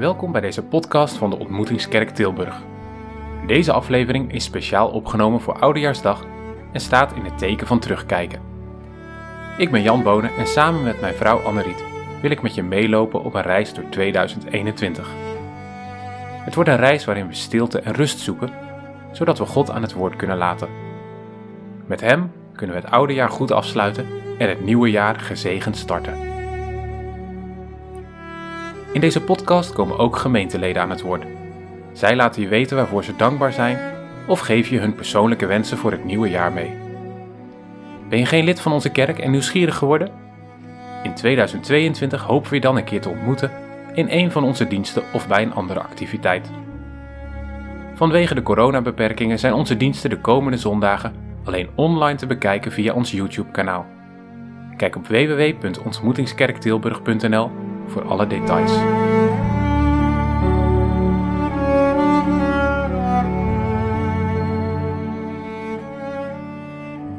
Welkom bij deze podcast van de Ontmoetingskerk Tilburg. Deze aflevering is speciaal opgenomen voor Oudejaarsdag en staat in het teken van terugkijken. Ik ben Jan Bonen en samen met mijn vrouw Anneriet wil ik met je meelopen op een reis door 2021. Het wordt een reis waarin we stilte en rust zoeken, zodat we God aan het woord kunnen laten. Met Hem kunnen we het oude jaar goed afsluiten en het nieuwe jaar gezegend starten. In deze podcast komen ook gemeenteleden aan het woord. Zij laten je weten waarvoor ze dankbaar zijn of geven je hun persoonlijke wensen voor het nieuwe jaar mee. Ben je geen lid van onze kerk en nieuwsgierig geworden? In 2022 hopen we je dan een keer te ontmoeten in een van onze diensten of bij een andere activiteit. Vanwege de coronabeperkingen zijn onze diensten de komende zondagen alleen online te bekijken via ons YouTube-kanaal. Kijk op www.ontmoetingskerktilburg.nl voor alle details.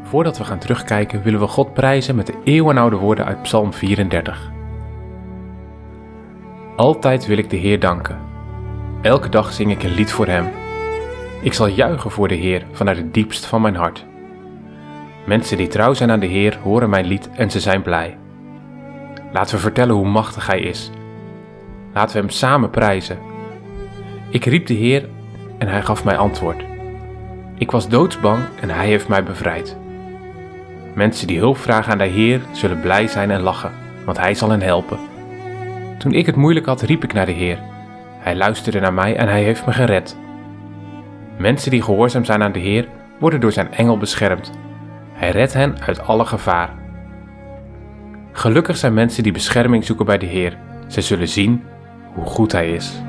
Voordat we gaan terugkijken willen we God prijzen met de eeuwenoude woorden uit Psalm 34. Altijd wil ik de Heer danken. Elke dag zing ik een lied voor Hem. Ik zal juichen voor de Heer vanuit het diepst van mijn hart. Mensen die trouw zijn aan de Heer horen mijn lied en ze zijn blij. Laten we vertellen hoe machtig Hij is. Laten we Hem samen prijzen. Ik riep de Heer en Hij gaf mij antwoord. Ik was doodsbang en Hij heeft mij bevrijd. Mensen die hulp vragen aan de Heer zullen blij zijn en lachen, want Hij zal hen helpen. Toen ik het moeilijk had, riep ik naar de Heer. Hij luisterde naar mij en Hij heeft me gered. Mensen die gehoorzaam zijn aan de Heer worden door Zijn engel beschermd. Hij redt hen uit alle gevaar. Gelukkig zijn mensen die bescherming zoeken bij de Heer. Zij zullen zien hoe goed Hij is.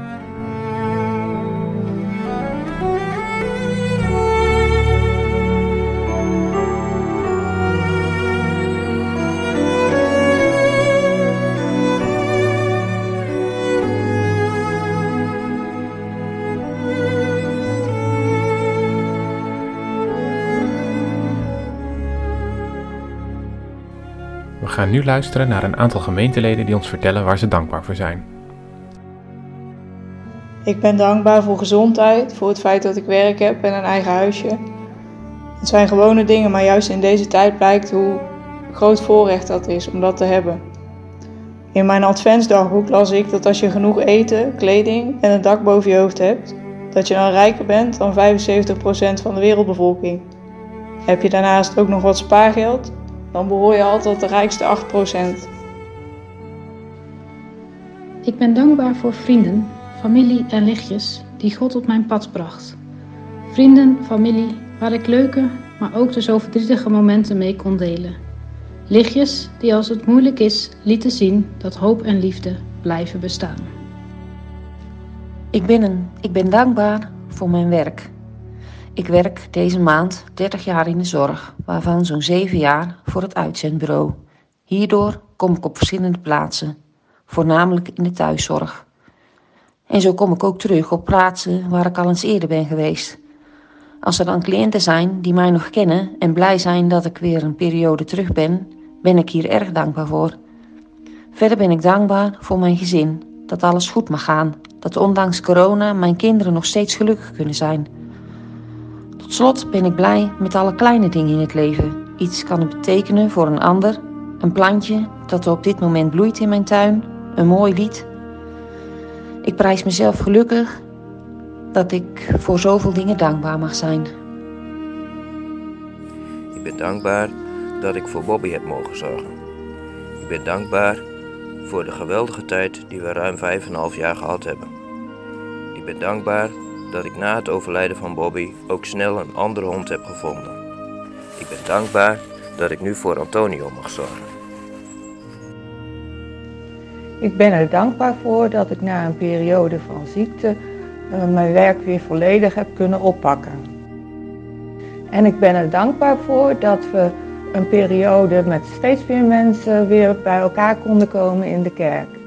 Nu luisteren naar een aantal gemeenteleden die ons vertellen waar ze dankbaar voor zijn. Ik ben dankbaar voor gezondheid, voor het feit dat ik werk heb en een eigen huisje. Het zijn gewone dingen, maar juist in deze tijd blijkt hoe groot voorrecht dat is om dat te hebben. In mijn adventsdagboek las ik dat als je genoeg eten, kleding en een dak boven je hoofd hebt, dat je dan rijker bent dan 75% van de wereldbevolking. Heb je daarnaast ook nog wat spaargeld, dan behoor je altijd tot de rijkste 8%. Ik ben dankbaar voor vrienden, familie en lichtjes die God op mijn pad bracht. Vrienden, familie, waar ik leuke, maar ook de zo verdrietige momenten mee kon delen. Lichtjes die als het moeilijk is lieten zien dat hoop en liefde blijven bestaan. Ik ben, een, ik ben dankbaar voor mijn werk. Ik werk deze maand 30 jaar in de zorg, waarvan zo'n 7 jaar voor het uitzendbureau. Hierdoor kom ik op verschillende plaatsen, voornamelijk in de thuiszorg. En zo kom ik ook terug op plaatsen waar ik al eens eerder ben geweest. Als er dan cliënten zijn die mij nog kennen en blij zijn dat ik weer een periode terug ben, ben ik hier erg dankbaar voor. Verder ben ik dankbaar voor mijn gezin, dat alles goed mag gaan, dat ondanks corona mijn kinderen nog steeds gelukkig kunnen zijn. Tot slot ben ik blij met alle kleine dingen in het leven. Iets kan het betekenen voor een ander, een plantje dat op dit moment bloeit in mijn tuin, een mooi lied. Ik prijs mezelf gelukkig dat ik voor zoveel dingen dankbaar mag zijn. Ik ben dankbaar dat ik voor Bobby heb mogen zorgen. Ik ben dankbaar voor de geweldige tijd die we ruim 5,5 jaar gehad hebben. Ik ben dankbaar dat ik na het overlijden van Bobby ook snel een andere hond heb gevonden. Ik ben dankbaar dat ik nu voor Antonio mag zorgen. Ik ben er dankbaar voor dat ik na een periode van ziekte uh, mijn werk weer volledig heb kunnen oppakken. En ik ben er dankbaar voor dat we een periode met steeds meer mensen weer bij elkaar konden komen in de kerk.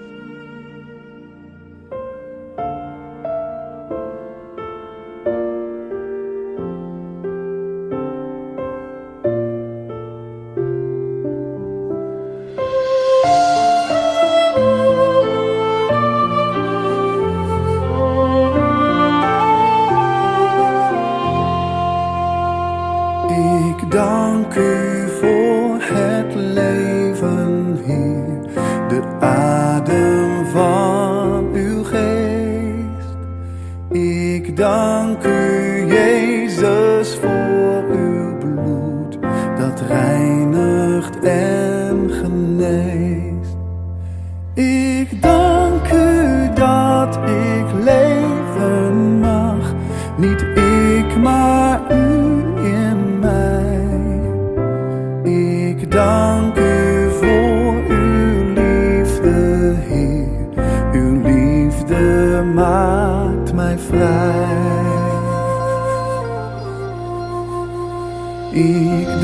Ik dank u voor het leven hier, de adem van uw geest. Ik dank u.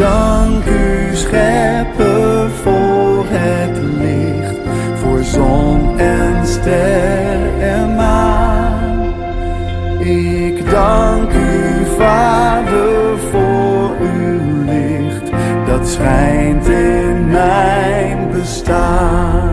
dank u, schepper, voor het licht, voor zon en ster en maan. Ik dank u, Vader, voor uw licht, dat schijnt in mijn bestaan.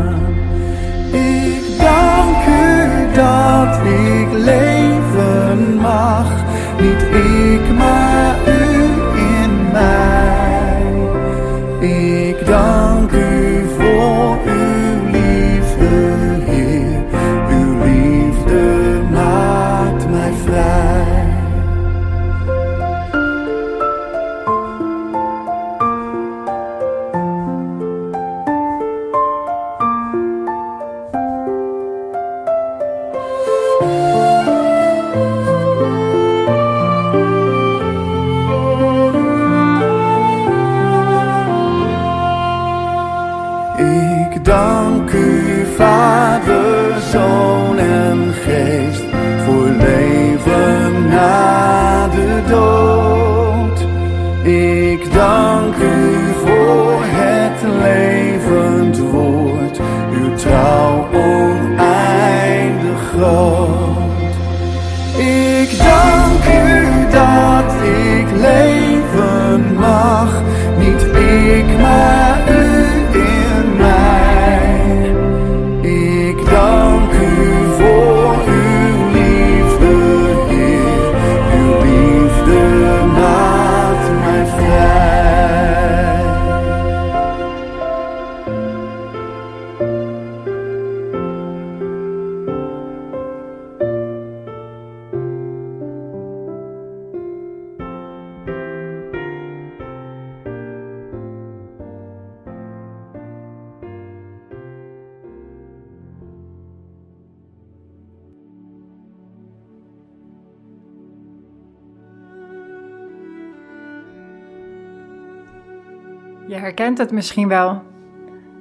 Je herkent het misschien wel.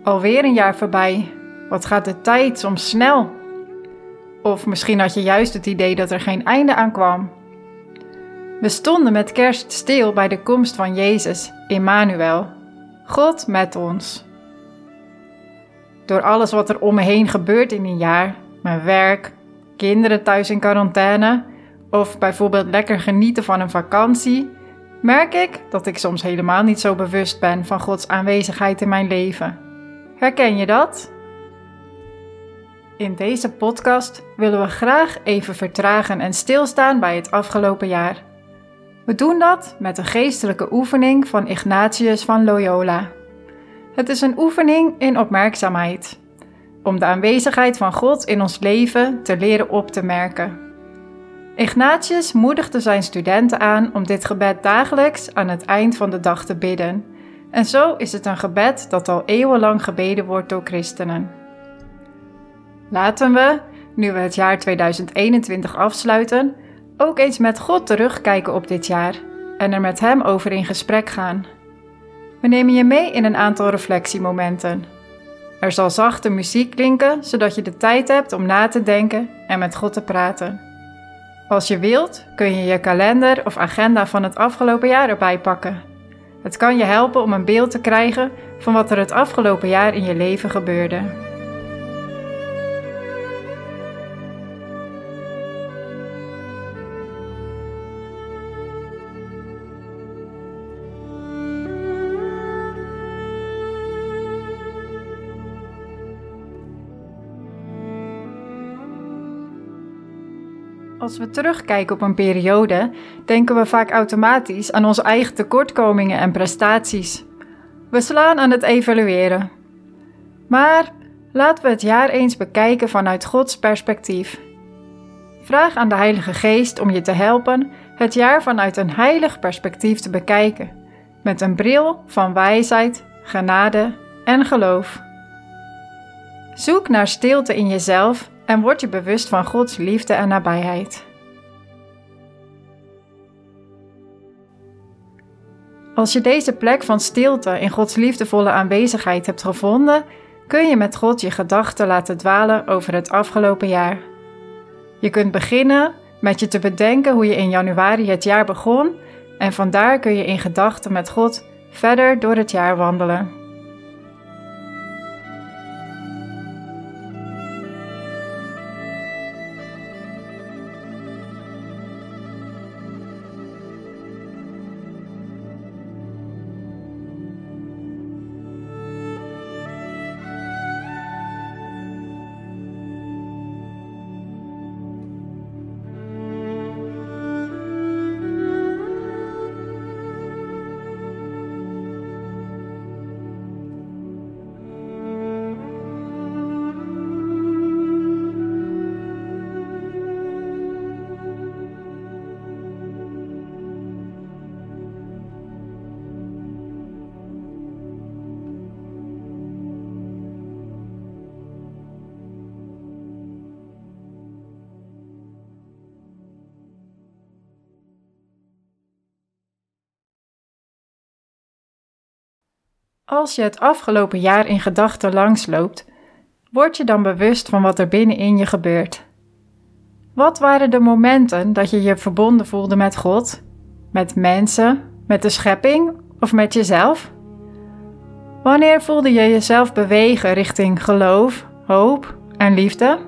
Alweer een jaar voorbij. Wat gaat de tijd soms snel? Of misschien had je juist het idee dat er geen einde aan kwam. We stonden met kerst stil bij de komst van Jezus, Emmanuel, God met ons. Door alles wat er om me heen gebeurt in een jaar, mijn werk, kinderen thuis in quarantaine of bijvoorbeeld lekker genieten van een vakantie, merk ik dat ik soms helemaal niet zo bewust ben van Gods aanwezigheid in mijn leven. Herken je dat? In deze podcast willen we graag even vertragen en stilstaan bij het afgelopen jaar. We doen dat met een geestelijke oefening van Ignatius van Loyola. Het is een oefening in opmerkzaamheid, om de aanwezigheid van God in ons leven te leren op te merken. Ignatius moedigde zijn studenten aan om dit gebed dagelijks aan het eind van de dag te bidden. En zo is het een gebed dat al eeuwenlang gebeden wordt door christenen. Laten we, nu we het jaar 2021 afsluiten, ook eens met God terugkijken op dit jaar en er met Hem over in gesprek gaan. We nemen je mee in een aantal reflectiemomenten. Er zal zachte muziek klinken, zodat je de tijd hebt om na te denken en met God te praten. Als je wilt, kun je je kalender of agenda van het afgelopen jaar erbij pakken. Het kan je helpen om een beeld te krijgen van wat er het afgelopen jaar in je leven gebeurde. Als we terugkijken op een periode, denken we vaak automatisch aan onze eigen tekortkomingen en prestaties. We slaan aan het evalueren. Maar laten we het jaar eens bekijken vanuit Gods perspectief. Vraag aan de Heilige Geest om je te helpen het jaar vanuit een heilig perspectief te bekijken, met een bril van wijsheid, genade en geloof. Zoek naar stilte in jezelf en word je bewust van Gods liefde en nabijheid. Als je deze plek van stilte in Gods liefdevolle aanwezigheid hebt gevonden, kun je met God je gedachten laten dwalen over het afgelopen jaar. Je kunt beginnen met je te bedenken hoe je in januari het jaar begon en vandaar kun je in gedachten met God verder door het jaar wandelen. Als je het afgelopen jaar in gedachten langsloopt, word je dan bewust van wat er binnenin je gebeurt. Wat waren de momenten dat je je verbonden voelde met God, met mensen, met de schepping of met jezelf? Wanneer voelde je jezelf bewegen richting geloof, hoop en liefde?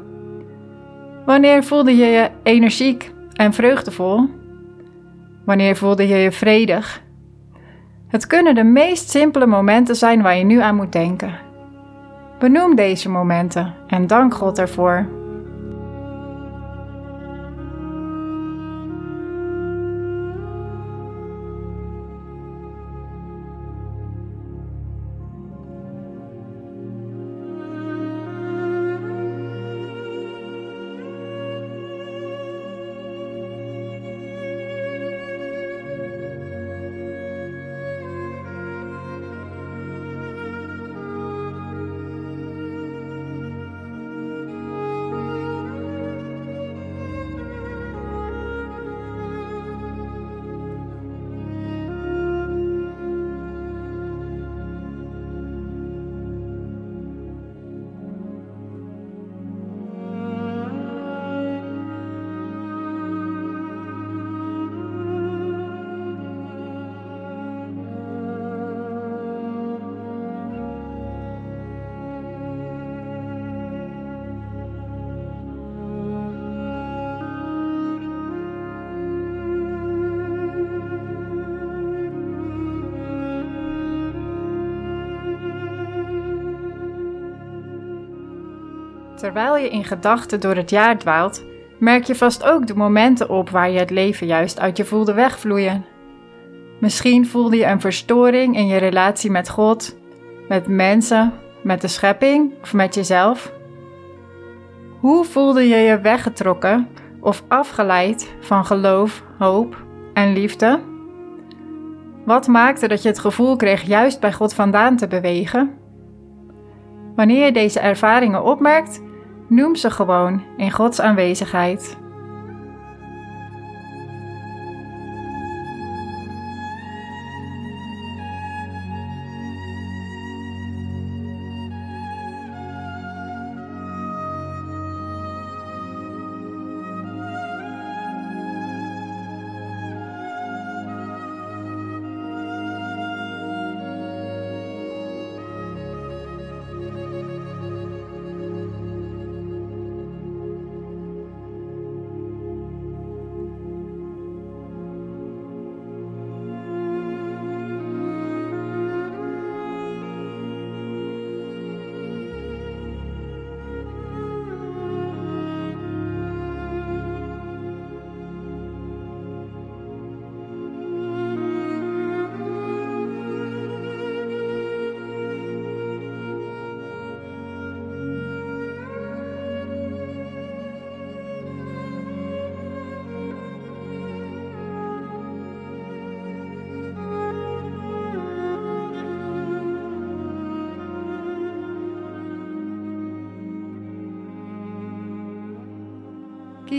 Wanneer voelde je je energiek en vreugdevol? Wanneer voelde je je vredig het kunnen de meest simpele momenten zijn waar je nu aan moet denken. Benoem deze momenten en dank God ervoor. Terwijl je in gedachten door het jaar dwaalt, merk je vast ook de momenten op waar je het leven juist uit je voelde wegvloeien. Misschien voelde je een verstoring in je relatie met God, met mensen, met de schepping of met jezelf. Hoe voelde je je weggetrokken of afgeleid van geloof, hoop en liefde? Wat maakte dat je het gevoel kreeg juist bij God vandaan te bewegen? Wanneer je deze ervaringen opmerkt, Noem ze gewoon in Gods aanwezigheid.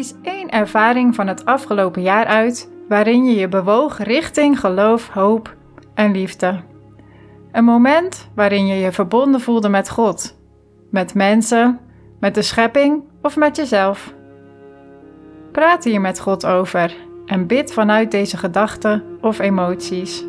Kies één ervaring van het afgelopen jaar uit waarin je je bewoog richting geloof, hoop en liefde. Een moment waarin je je verbonden voelde met God, met mensen, met de schepping of met jezelf. Praat hier met God over en bid vanuit deze gedachten of emoties.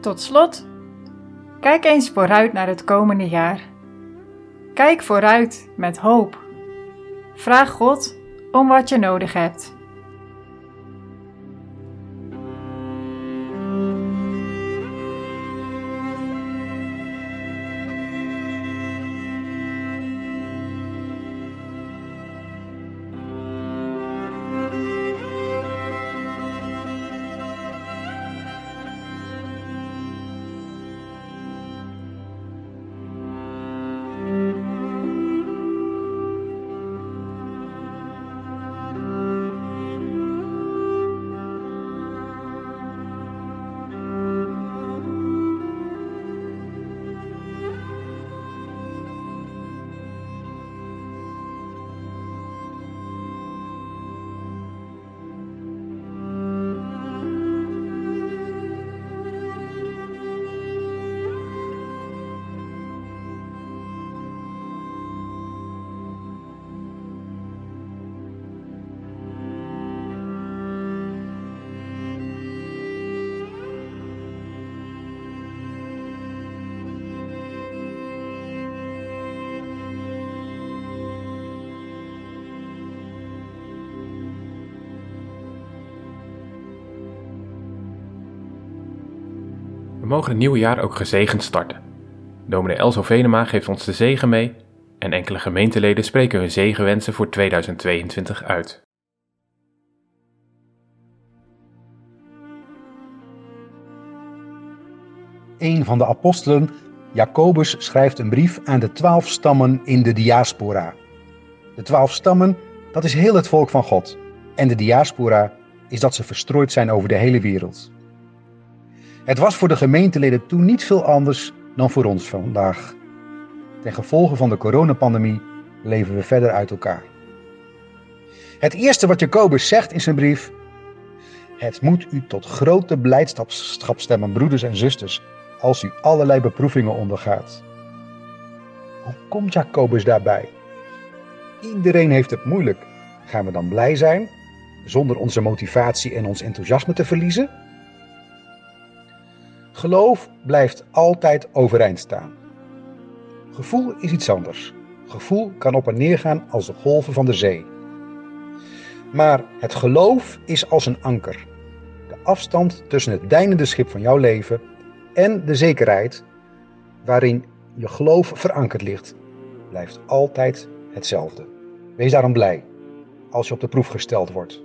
Tot slot, kijk eens vooruit naar het komende jaar. Kijk vooruit met hoop. Vraag God om wat je nodig hebt. Mogen het nieuwe jaar ook gezegend starten. Dominee Elzo Venema geeft ons de zegen mee en enkele gemeenteleden spreken hun zegenwensen voor 2022 uit. Een van de apostelen, Jacobus, schrijft een brief aan de twaalf stammen in de diaspora. De twaalf stammen, dat is heel het volk van God. En de diaspora is dat ze verstrooid zijn over de hele wereld. Het was voor de gemeenteleden toen niet veel anders dan voor ons vandaag. Ten gevolge van de coronapandemie leven we verder uit elkaar. Het eerste wat Jacobus zegt in zijn brief: Het moet u tot grote blijdschap stemmen, broeders en zusters, als u allerlei beproevingen ondergaat. Hoe komt Jacobus daarbij? Iedereen heeft het moeilijk. Gaan we dan blij zijn, zonder onze motivatie en ons enthousiasme te verliezen? Geloof blijft altijd overeind staan. Gevoel is iets anders. Gevoel kan op en neer gaan als de golven van de zee. Maar het geloof is als een anker. De afstand tussen het deinende schip van jouw leven en de zekerheid waarin je geloof verankerd ligt, blijft altijd hetzelfde. Wees daarom blij als je op de proef gesteld wordt.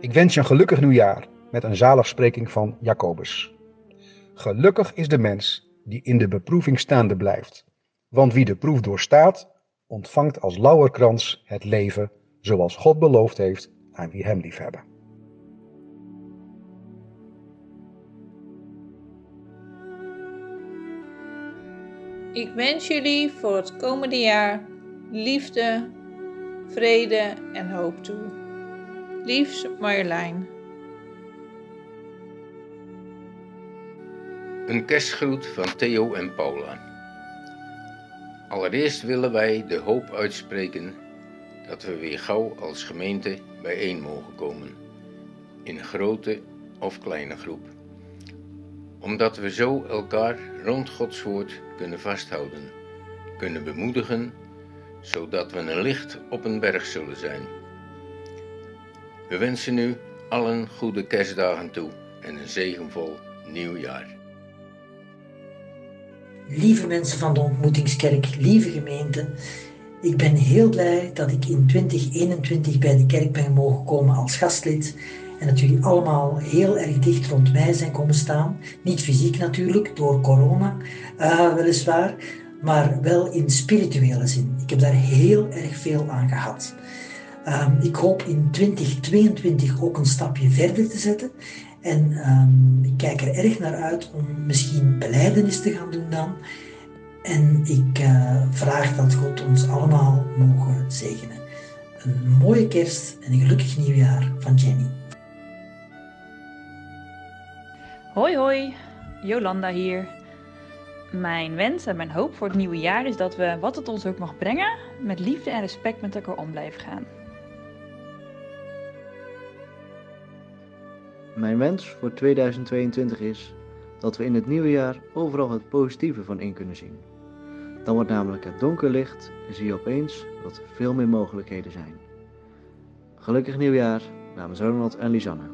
Ik wens je een gelukkig nieuwjaar met een zaligspreking van Jacobus. Gelukkig is de mens die in de beproeving staande blijft, want wie de proef doorstaat, ontvangt als lauwerkrans het leven zoals God beloofd heeft aan wie hem liefhebben. Ik wens jullie voor het komende jaar liefde, vrede en hoop toe. Liefs Marjolein. Een kerstgroet van Theo en Paula. Allereerst willen wij de hoop uitspreken dat we weer gauw als gemeente bijeen mogen komen, in grote of kleine groep. Omdat we zo elkaar rond Gods woord kunnen vasthouden, kunnen bemoedigen, zodat we een licht op een berg zullen zijn. We wensen u allen goede kerstdagen toe en een zegenvol nieuwjaar. Lieve mensen van de Ontmoetingskerk, lieve gemeente, ik ben heel blij dat ik in 2021 bij de kerk ben mogen komen als gastlid en dat jullie allemaal heel erg dicht rond mij zijn komen staan. Niet fysiek natuurlijk, door corona uh, weliswaar, maar wel in spirituele zin. Ik heb daar heel erg veel aan gehad. Um, ik hoop in 2022 ook een stapje verder te zetten en um, ik kijk er erg naar uit om misschien beleidenis te gaan doen dan. En ik uh, vraag dat God ons allemaal mogen zegenen. Een mooie kerst en een gelukkig nieuwjaar van Jenny. Hoi hoi, Jolanda hier. Mijn wens en mijn hoop voor het nieuwe jaar is dat we, wat het ons ook mag brengen, met liefde en respect met elkaar om blijven gaan. Mijn wens voor 2022 is dat we in het nieuwe jaar overal het positieve van in kunnen zien. Dan wordt namelijk het donker licht en zie je opeens dat er veel meer mogelijkheden zijn. Gelukkig nieuwjaar namens Ronald en Lisanne.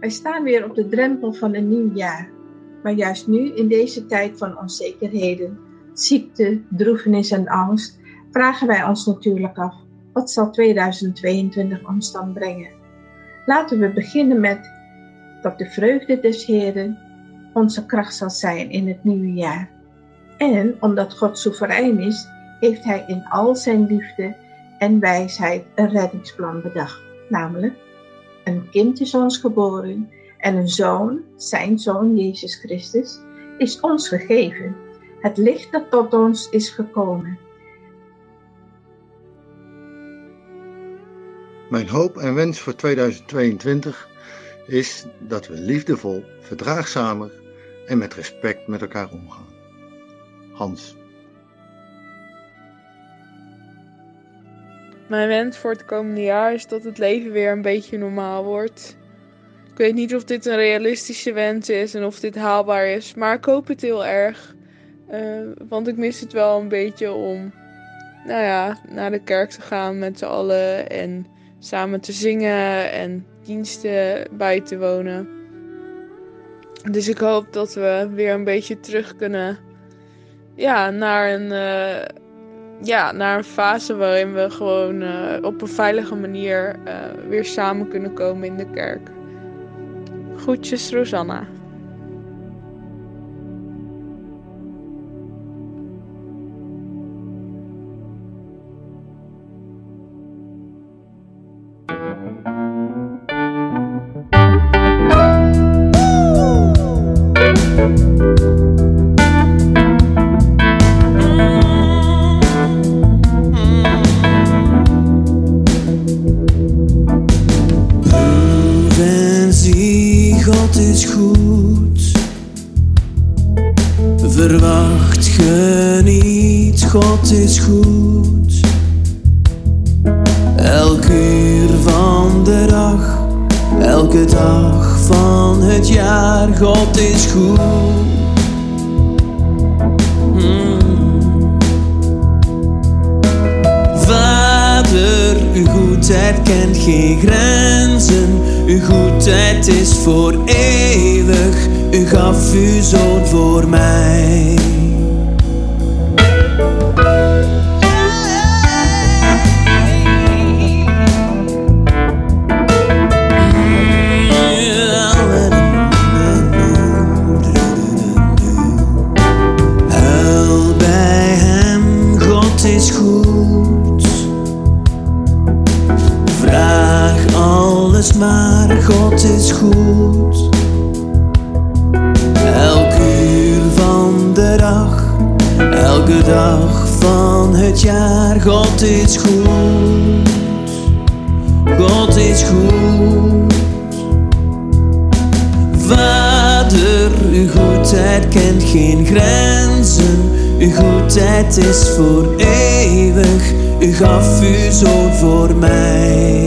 Wij staan weer op de drempel van een nieuw jaar. Maar juist nu, in deze tijd van onzekerheden, ziekte, droefenis en angst, vragen wij ons natuurlijk af wat zal 2022 ons dan brengen? Laten we beginnen met dat de vreugde des Heren onze kracht zal zijn in het nieuwe jaar. En omdat God soeverein is, heeft Hij in al zijn liefde en wijsheid een reddingsplan bedacht. Namelijk, een kind is ons geboren en een zoon, zijn zoon Jezus Christus, is ons gegeven. Het licht dat tot ons is gekomen Mijn hoop en wens voor 2022 is dat we liefdevol, verdraagzamer en met respect met elkaar omgaan. Hans. Mijn wens voor het komende jaar is dat het leven weer een beetje normaal wordt. Ik weet niet of dit een realistische wens is en of dit haalbaar is, maar ik hoop het heel erg. Uh, want ik mis het wel een beetje om, nou ja, naar de kerk te gaan met z'n allen en samen te zingen en diensten bij te wonen. Dus ik hoop dat we weer een beetje terug kunnen ja, naar, een, uh, ja, naar een fase waarin we gewoon uh, op een veilige manier uh, weer samen kunnen komen in de kerk. Groetjes, Rosanna. Van het jaar, God is goed. Hmm. Vader, uw goedheid kent geen grenzen, uw goedheid is voor eeuwig. U gaf uw zoon voor mij. Jaar, God is goed. God is goed. Vader, uw goedheid kent geen grenzen. Uw goedheid is voor eeuwig. U gaf uw zoon voor mij.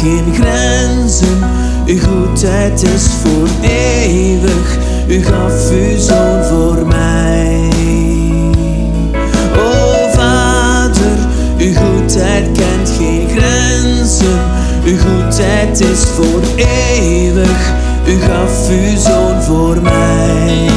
Geen grenzen. Uw goedheid is voor eeuwig. U gaf uw zoon voor mij. O Vader, uw goedheid kent geen grenzen. Uw goedheid is voor eeuwig. U gaf uw zoon voor mij.